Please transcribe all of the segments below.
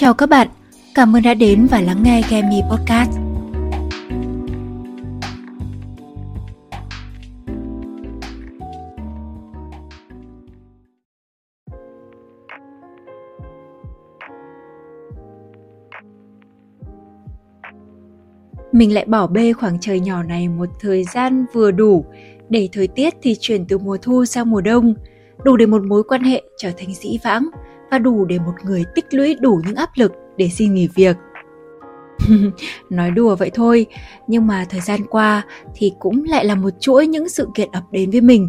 Chào các bạn, cảm ơn đã đến và lắng nghe Gemi Podcast. Mình lại bỏ bê khoảng trời nhỏ này một thời gian vừa đủ để thời tiết thì chuyển từ mùa thu sang mùa đông, đủ để một mối quan hệ trở thành dĩ vãng và đủ để một người tích lũy đủ những áp lực để xin nghỉ việc. Nói đùa vậy thôi, nhưng mà thời gian qua thì cũng lại là một chuỗi những sự kiện ập đến với mình.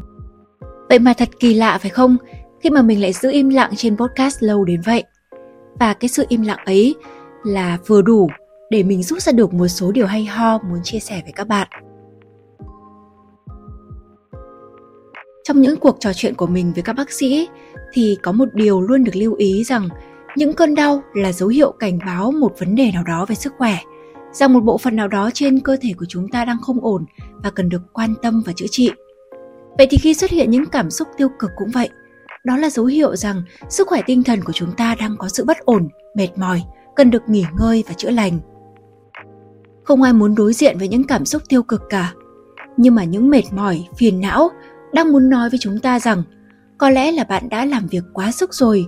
Vậy mà thật kỳ lạ phải không? Khi mà mình lại giữ im lặng trên podcast lâu đến vậy. Và cái sự im lặng ấy là vừa đủ để mình rút ra được một số điều hay ho muốn chia sẻ với các bạn. Trong những cuộc trò chuyện của mình với các bác sĩ thì có một điều luôn được lưu ý rằng những cơn đau là dấu hiệu cảnh báo một vấn đề nào đó về sức khỏe, rằng một bộ phận nào đó trên cơ thể của chúng ta đang không ổn và cần được quan tâm và chữa trị. Vậy thì khi xuất hiện những cảm xúc tiêu cực cũng vậy, đó là dấu hiệu rằng sức khỏe tinh thần của chúng ta đang có sự bất ổn, mệt mỏi, cần được nghỉ ngơi và chữa lành. Không ai muốn đối diện với những cảm xúc tiêu cực cả, nhưng mà những mệt mỏi, phiền não đang muốn nói với chúng ta rằng, có lẽ là bạn đã làm việc quá sức rồi.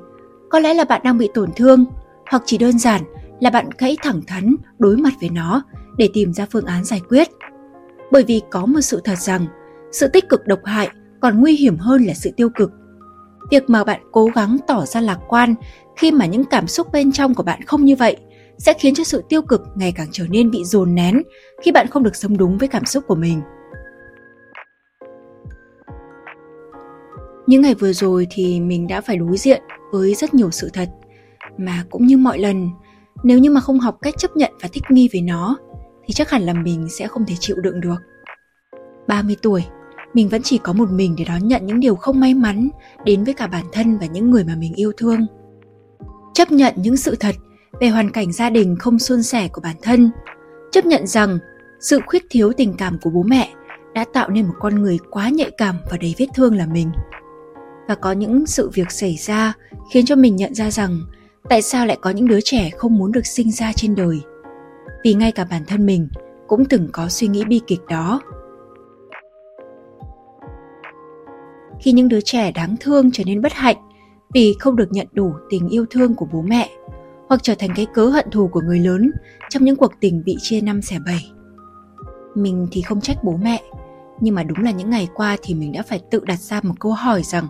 Có lẽ là bạn đang bị tổn thương, hoặc chỉ đơn giản là bạn hãy thẳng thắn đối mặt với nó để tìm ra phương án giải quyết. Bởi vì có một sự thật rằng, sự tích cực độc hại còn nguy hiểm hơn là sự tiêu cực. Việc mà bạn cố gắng tỏ ra lạc quan khi mà những cảm xúc bên trong của bạn không như vậy sẽ khiến cho sự tiêu cực ngày càng trở nên bị dồn nén khi bạn không được sống đúng với cảm xúc của mình. Những ngày vừa rồi thì mình đã phải đối diện với rất nhiều sự thật mà cũng như mọi lần, nếu như mà không học cách chấp nhận và thích nghi với nó thì chắc hẳn là mình sẽ không thể chịu đựng được. 30 tuổi, mình vẫn chỉ có một mình để đón nhận những điều không may mắn đến với cả bản thân và những người mà mình yêu thương. Chấp nhận những sự thật về hoàn cảnh gia đình không suôn sẻ của bản thân, chấp nhận rằng sự khuyết thiếu tình cảm của bố mẹ đã tạo nên một con người quá nhạy cảm và đầy vết thương là mình và có những sự việc xảy ra khiến cho mình nhận ra rằng tại sao lại có những đứa trẻ không muốn được sinh ra trên đời. Vì ngay cả bản thân mình cũng từng có suy nghĩ bi kịch đó. Khi những đứa trẻ đáng thương trở nên bất hạnh vì không được nhận đủ tình yêu thương của bố mẹ, hoặc trở thành cái cớ hận thù của người lớn trong những cuộc tình bị chia năm xẻ bảy, mình thì không trách bố mẹ, nhưng mà đúng là những ngày qua thì mình đã phải tự đặt ra một câu hỏi rằng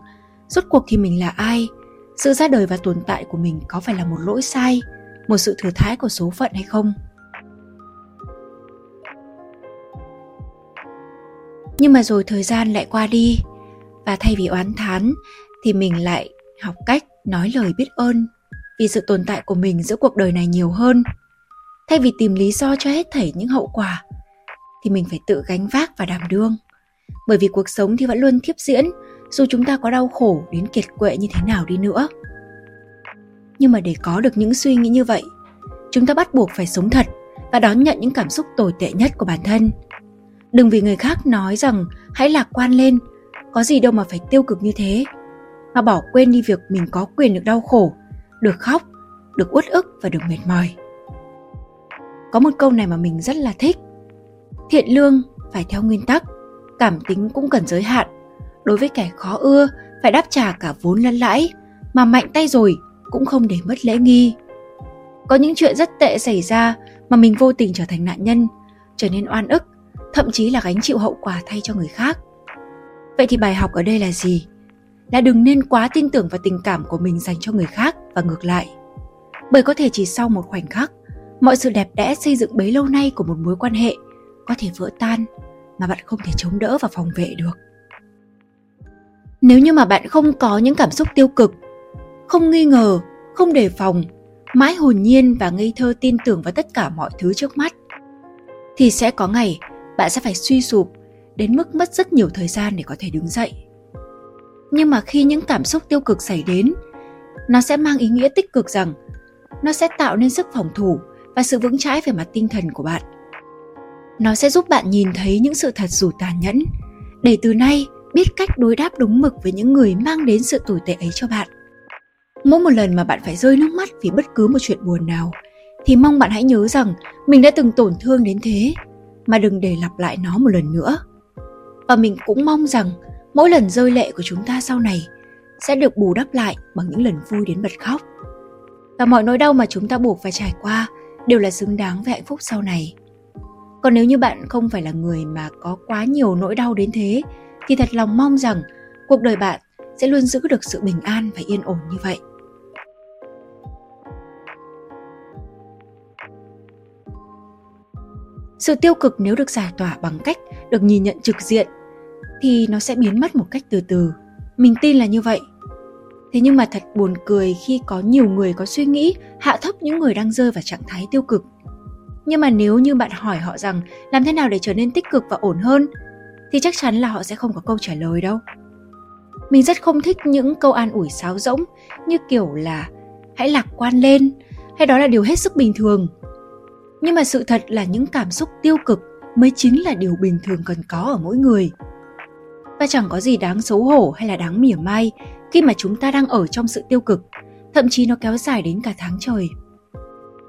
rốt cuộc thì mình là ai? Sự ra đời và tồn tại của mình có phải là một lỗi sai, một sự thừa thãi của số phận hay không? Nhưng mà rồi thời gian lại qua đi, và thay vì oán thán thì mình lại học cách nói lời biết ơn vì sự tồn tại của mình giữa cuộc đời này nhiều hơn. Thay vì tìm lý do cho hết thảy những hậu quả thì mình phải tự gánh vác và đảm đương. Bởi vì cuộc sống thì vẫn luôn tiếp diễn dù chúng ta có đau khổ đến kiệt quệ như thế nào đi nữa. Nhưng mà để có được những suy nghĩ như vậy, chúng ta bắt buộc phải sống thật và đón nhận những cảm xúc tồi tệ nhất của bản thân. Đừng vì người khác nói rằng hãy lạc quan lên, có gì đâu mà phải tiêu cực như thế, mà bỏ quên đi việc mình có quyền được đau khổ, được khóc, được uất ức và được mệt mỏi. Có một câu này mà mình rất là thích. Thiện lương phải theo nguyên tắc, cảm tính cũng cần giới hạn đối với kẻ khó ưa, phải đáp trả cả vốn lẫn lãi, mà mạnh tay rồi cũng không để mất lễ nghi. Có những chuyện rất tệ xảy ra mà mình vô tình trở thành nạn nhân, trở nên oan ức, thậm chí là gánh chịu hậu quả thay cho người khác. Vậy thì bài học ở đây là gì? Là đừng nên quá tin tưởng vào tình cảm của mình dành cho người khác và ngược lại. Bởi có thể chỉ sau một khoảnh khắc, mọi sự đẹp đẽ xây dựng bấy lâu nay của một mối quan hệ có thể vỡ tan mà bạn không thể chống đỡ và phòng vệ được nếu như mà bạn không có những cảm xúc tiêu cực, không nghi ngờ, không đề phòng, mãi hồn nhiên và ngây thơ tin tưởng vào tất cả mọi thứ trước mắt, thì sẽ có ngày bạn sẽ phải suy sụp đến mức mất rất nhiều thời gian để có thể đứng dậy. Nhưng mà khi những cảm xúc tiêu cực xảy đến, nó sẽ mang ý nghĩa tích cực rằng nó sẽ tạo nên sức phòng thủ và sự vững chãi về mặt tinh thần của bạn. Nó sẽ giúp bạn nhìn thấy những sự thật dù tàn nhẫn. Để từ nay biết cách đối đáp đúng mực với những người mang đến sự tồi tệ ấy cho bạn Mỗi một lần mà bạn phải rơi nước mắt vì bất cứ một chuyện buồn nào, thì mong bạn hãy nhớ rằng mình đã từng tổn thương đến thế, mà đừng để lặp lại nó một lần nữa. Và mình cũng mong rằng mỗi lần rơi lệ của chúng ta sau này sẽ được bù đắp lại bằng những lần vui đến bật khóc. Và mọi nỗi đau mà chúng ta buộc phải trải qua đều là xứng đáng với hạnh phúc sau này. Còn nếu như bạn không phải là người mà có quá nhiều nỗi đau đến thế, thì thật lòng mong rằng cuộc đời bạn sẽ luôn giữ được sự bình an và yên ổn như vậy. Sự tiêu cực nếu được giải tỏa bằng cách được nhìn nhận trực diện thì nó sẽ biến mất một cách từ từ. Mình tin là như vậy. Thế nhưng mà thật buồn cười khi có nhiều người có suy nghĩ hạ thấp những người đang rơi vào trạng thái tiêu cực. Nhưng mà nếu như bạn hỏi họ rằng làm thế nào để trở nên tích cực và ổn hơn thì chắc chắn là họ sẽ không có câu trả lời đâu. Mình rất không thích những câu an ủi sáo rỗng như kiểu là hãy lạc quan lên hay đó là điều hết sức bình thường. Nhưng mà sự thật là những cảm xúc tiêu cực mới chính là điều bình thường cần có ở mỗi người. Và chẳng có gì đáng xấu hổ hay là đáng mỉa mai khi mà chúng ta đang ở trong sự tiêu cực, thậm chí nó kéo dài đến cả tháng trời.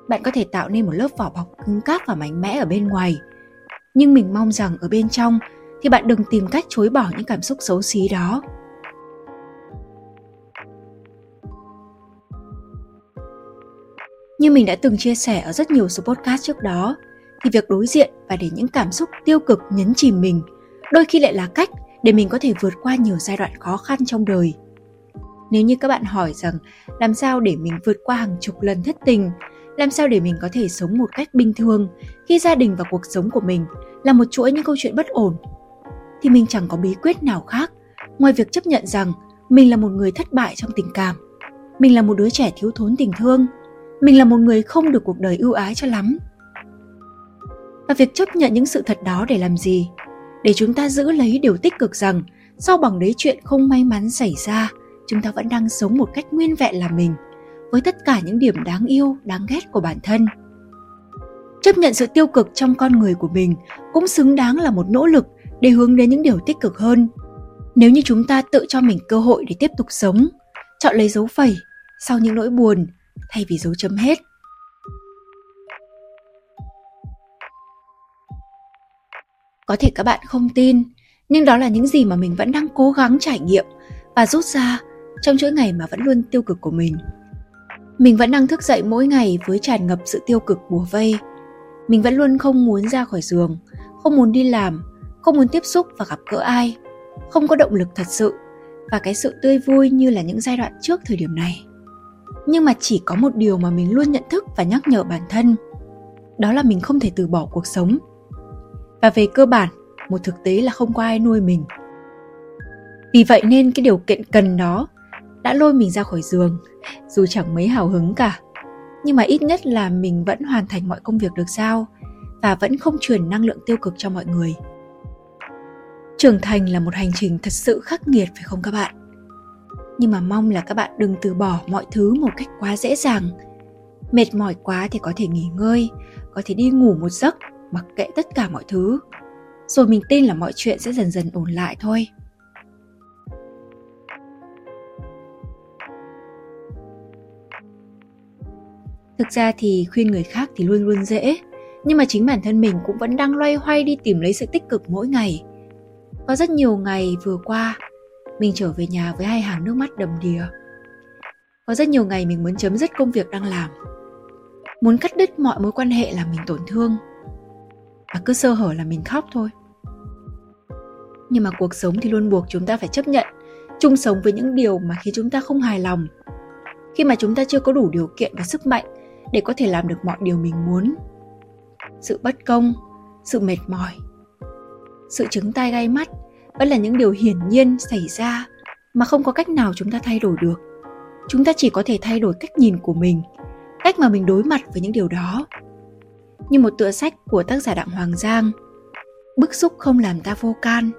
Bạn có thể tạo nên một lớp vỏ bọc cứng cáp và mạnh mẽ ở bên ngoài, nhưng mình mong rằng ở bên trong thì bạn đừng tìm cách chối bỏ những cảm xúc xấu xí đó. Như mình đã từng chia sẻ ở rất nhiều số podcast trước đó, thì việc đối diện và để những cảm xúc tiêu cực nhấn chìm mình đôi khi lại là cách để mình có thể vượt qua nhiều giai đoạn khó khăn trong đời. Nếu như các bạn hỏi rằng làm sao để mình vượt qua hàng chục lần thất tình, làm sao để mình có thể sống một cách bình thường khi gia đình và cuộc sống của mình là một chuỗi những câu chuyện bất ổn, thì mình chẳng có bí quyết nào khác ngoài việc chấp nhận rằng mình là một người thất bại trong tình cảm, mình là một đứa trẻ thiếu thốn tình thương, mình là một người không được cuộc đời ưu ái cho lắm. Và việc chấp nhận những sự thật đó để làm gì? Để chúng ta giữ lấy điều tích cực rằng sau bằng đấy chuyện không may mắn xảy ra, chúng ta vẫn đang sống một cách nguyên vẹn là mình, với tất cả những điểm đáng yêu, đáng ghét của bản thân. Chấp nhận sự tiêu cực trong con người của mình cũng xứng đáng là một nỗ lực để hướng đến những điều tích cực hơn. Nếu như chúng ta tự cho mình cơ hội để tiếp tục sống, chọn lấy dấu phẩy sau những nỗi buồn thay vì dấu chấm hết. Có thể các bạn không tin, nhưng đó là những gì mà mình vẫn đang cố gắng trải nghiệm và rút ra trong chuỗi ngày mà vẫn luôn tiêu cực của mình. Mình vẫn đang thức dậy mỗi ngày với tràn ngập sự tiêu cực bùa vây. Mình vẫn luôn không muốn ra khỏi giường, không muốn đi làm, không muốn tiếp xúc và gặp gỡ ai, không có động lực thật sự và cái sự tươi vui như là những giai đoạn trước thời điểm này. Nhưng mà chỉ có một điều mà mình luôn nhận thức và nhắc nhở bản thân đó là mình không thể từ bỏ cuộc sống. Và về cơ bản một thực tế là không có ai nuôi mình. Vì vậy nên cái điều kiện cần đó đã lôi mình ra khỏi giường dù chẳng mấy hào hứng cả. Nhưng mà ít nhất là mình vẫn hoàn thành mọi công việc được giao và vẫn không truyền năng lượng tiêu cực cho mọi người trưởng thành là một hành trình thật sự khắc nghiệt, phải không các bạn? Nhưng mà mong là các bạn đừng từ bỏ mọi thứ một cách quá dễ dàng. Mệt mỏi quá thì có thể nghỉ ngơi, có thể đi ngủ một giấc, mặc kệ tất cả mọi thứ. Rồi mình tin là mọi chuyện sẽ dần dần ổn lại thôi. Thực ra thì khuyên người khác thì luôn luôn dễ, nhưng mà chính bản thân mình cũng vẫn đang loay hoay đi tìm lấy sự tích cực mỗi ngày có rất nhiều ngày vừa qua mình trở về nhà với hai hàng nước mắt đầm đìa. Có rất nhiều ngày mình muốn chấm dứt công việc đang làm. Muốn cắt đứt mọi mối quan hệ làm mình tổn thương. Và cứ sơ hở là mình khóc thôi. Nhưng mà cuộc sống thì luôn buộc chúng ta phải chấp nhận chung sống với những điều mà khiến chúng ta không hài lòng. Khi mà chúng ta chưa có đủ điều kiện và sức mạnh để có thể làm được mọi điều mình muốn. Sự bất công, sự mệt mỏi, sự trứng tai gai mắt vẫn là những điều hiển nhiên xảy ra mà không có cách nào chúng ta thay đổi được. Chúng ta chỉ có thể thay đổi cách nhìn của mình, cách mà mình đối mặt với những điều đó. Như một tựa sách của tác giả đặng hoàng giang, bức xúc không làm ta vô can.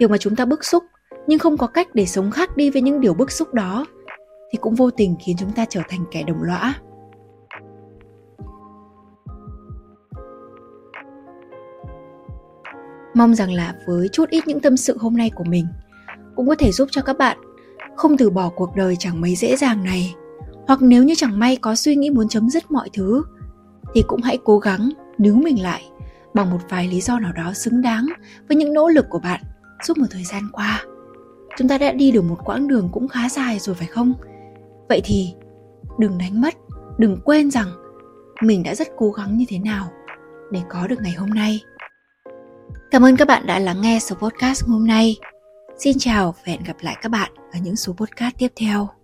Việc mà chúng ta bức xúc nhưng không có cách để sống khác đi với những điều bức xúc đó thì cũng vô tình khiến chúng ta trở thành kẻ đồng lõa. Mong rằng là với chút ít những tâm sự hôm nay của mình, cũng có thể giúp cho các bạn không từ bỏ cuộc đời chẳng mấy dễ dàng này. Hoặc nếu như chẳng may có suy nghĩ muốn chấm dứt mọi thứ, thì cũng hãy cố gắng níu mình lại bằng một vài lý do nào đó xứng đáng với những nỗ lực của bạn suốt một thời gian qua. Chúng ta đã đi được một quãng đường cũng khá dài rồi phải không? Vậy thì đừng đánh mất, đừng quên rằng mình đã rất cố gắng như thế nào để có được ngày hôm nay cảm ơn các bạn đã lắng nghe số podcast hôm nay. Xin chào và hẹn gặp lại các bạn ở những số podcast tiếp theo.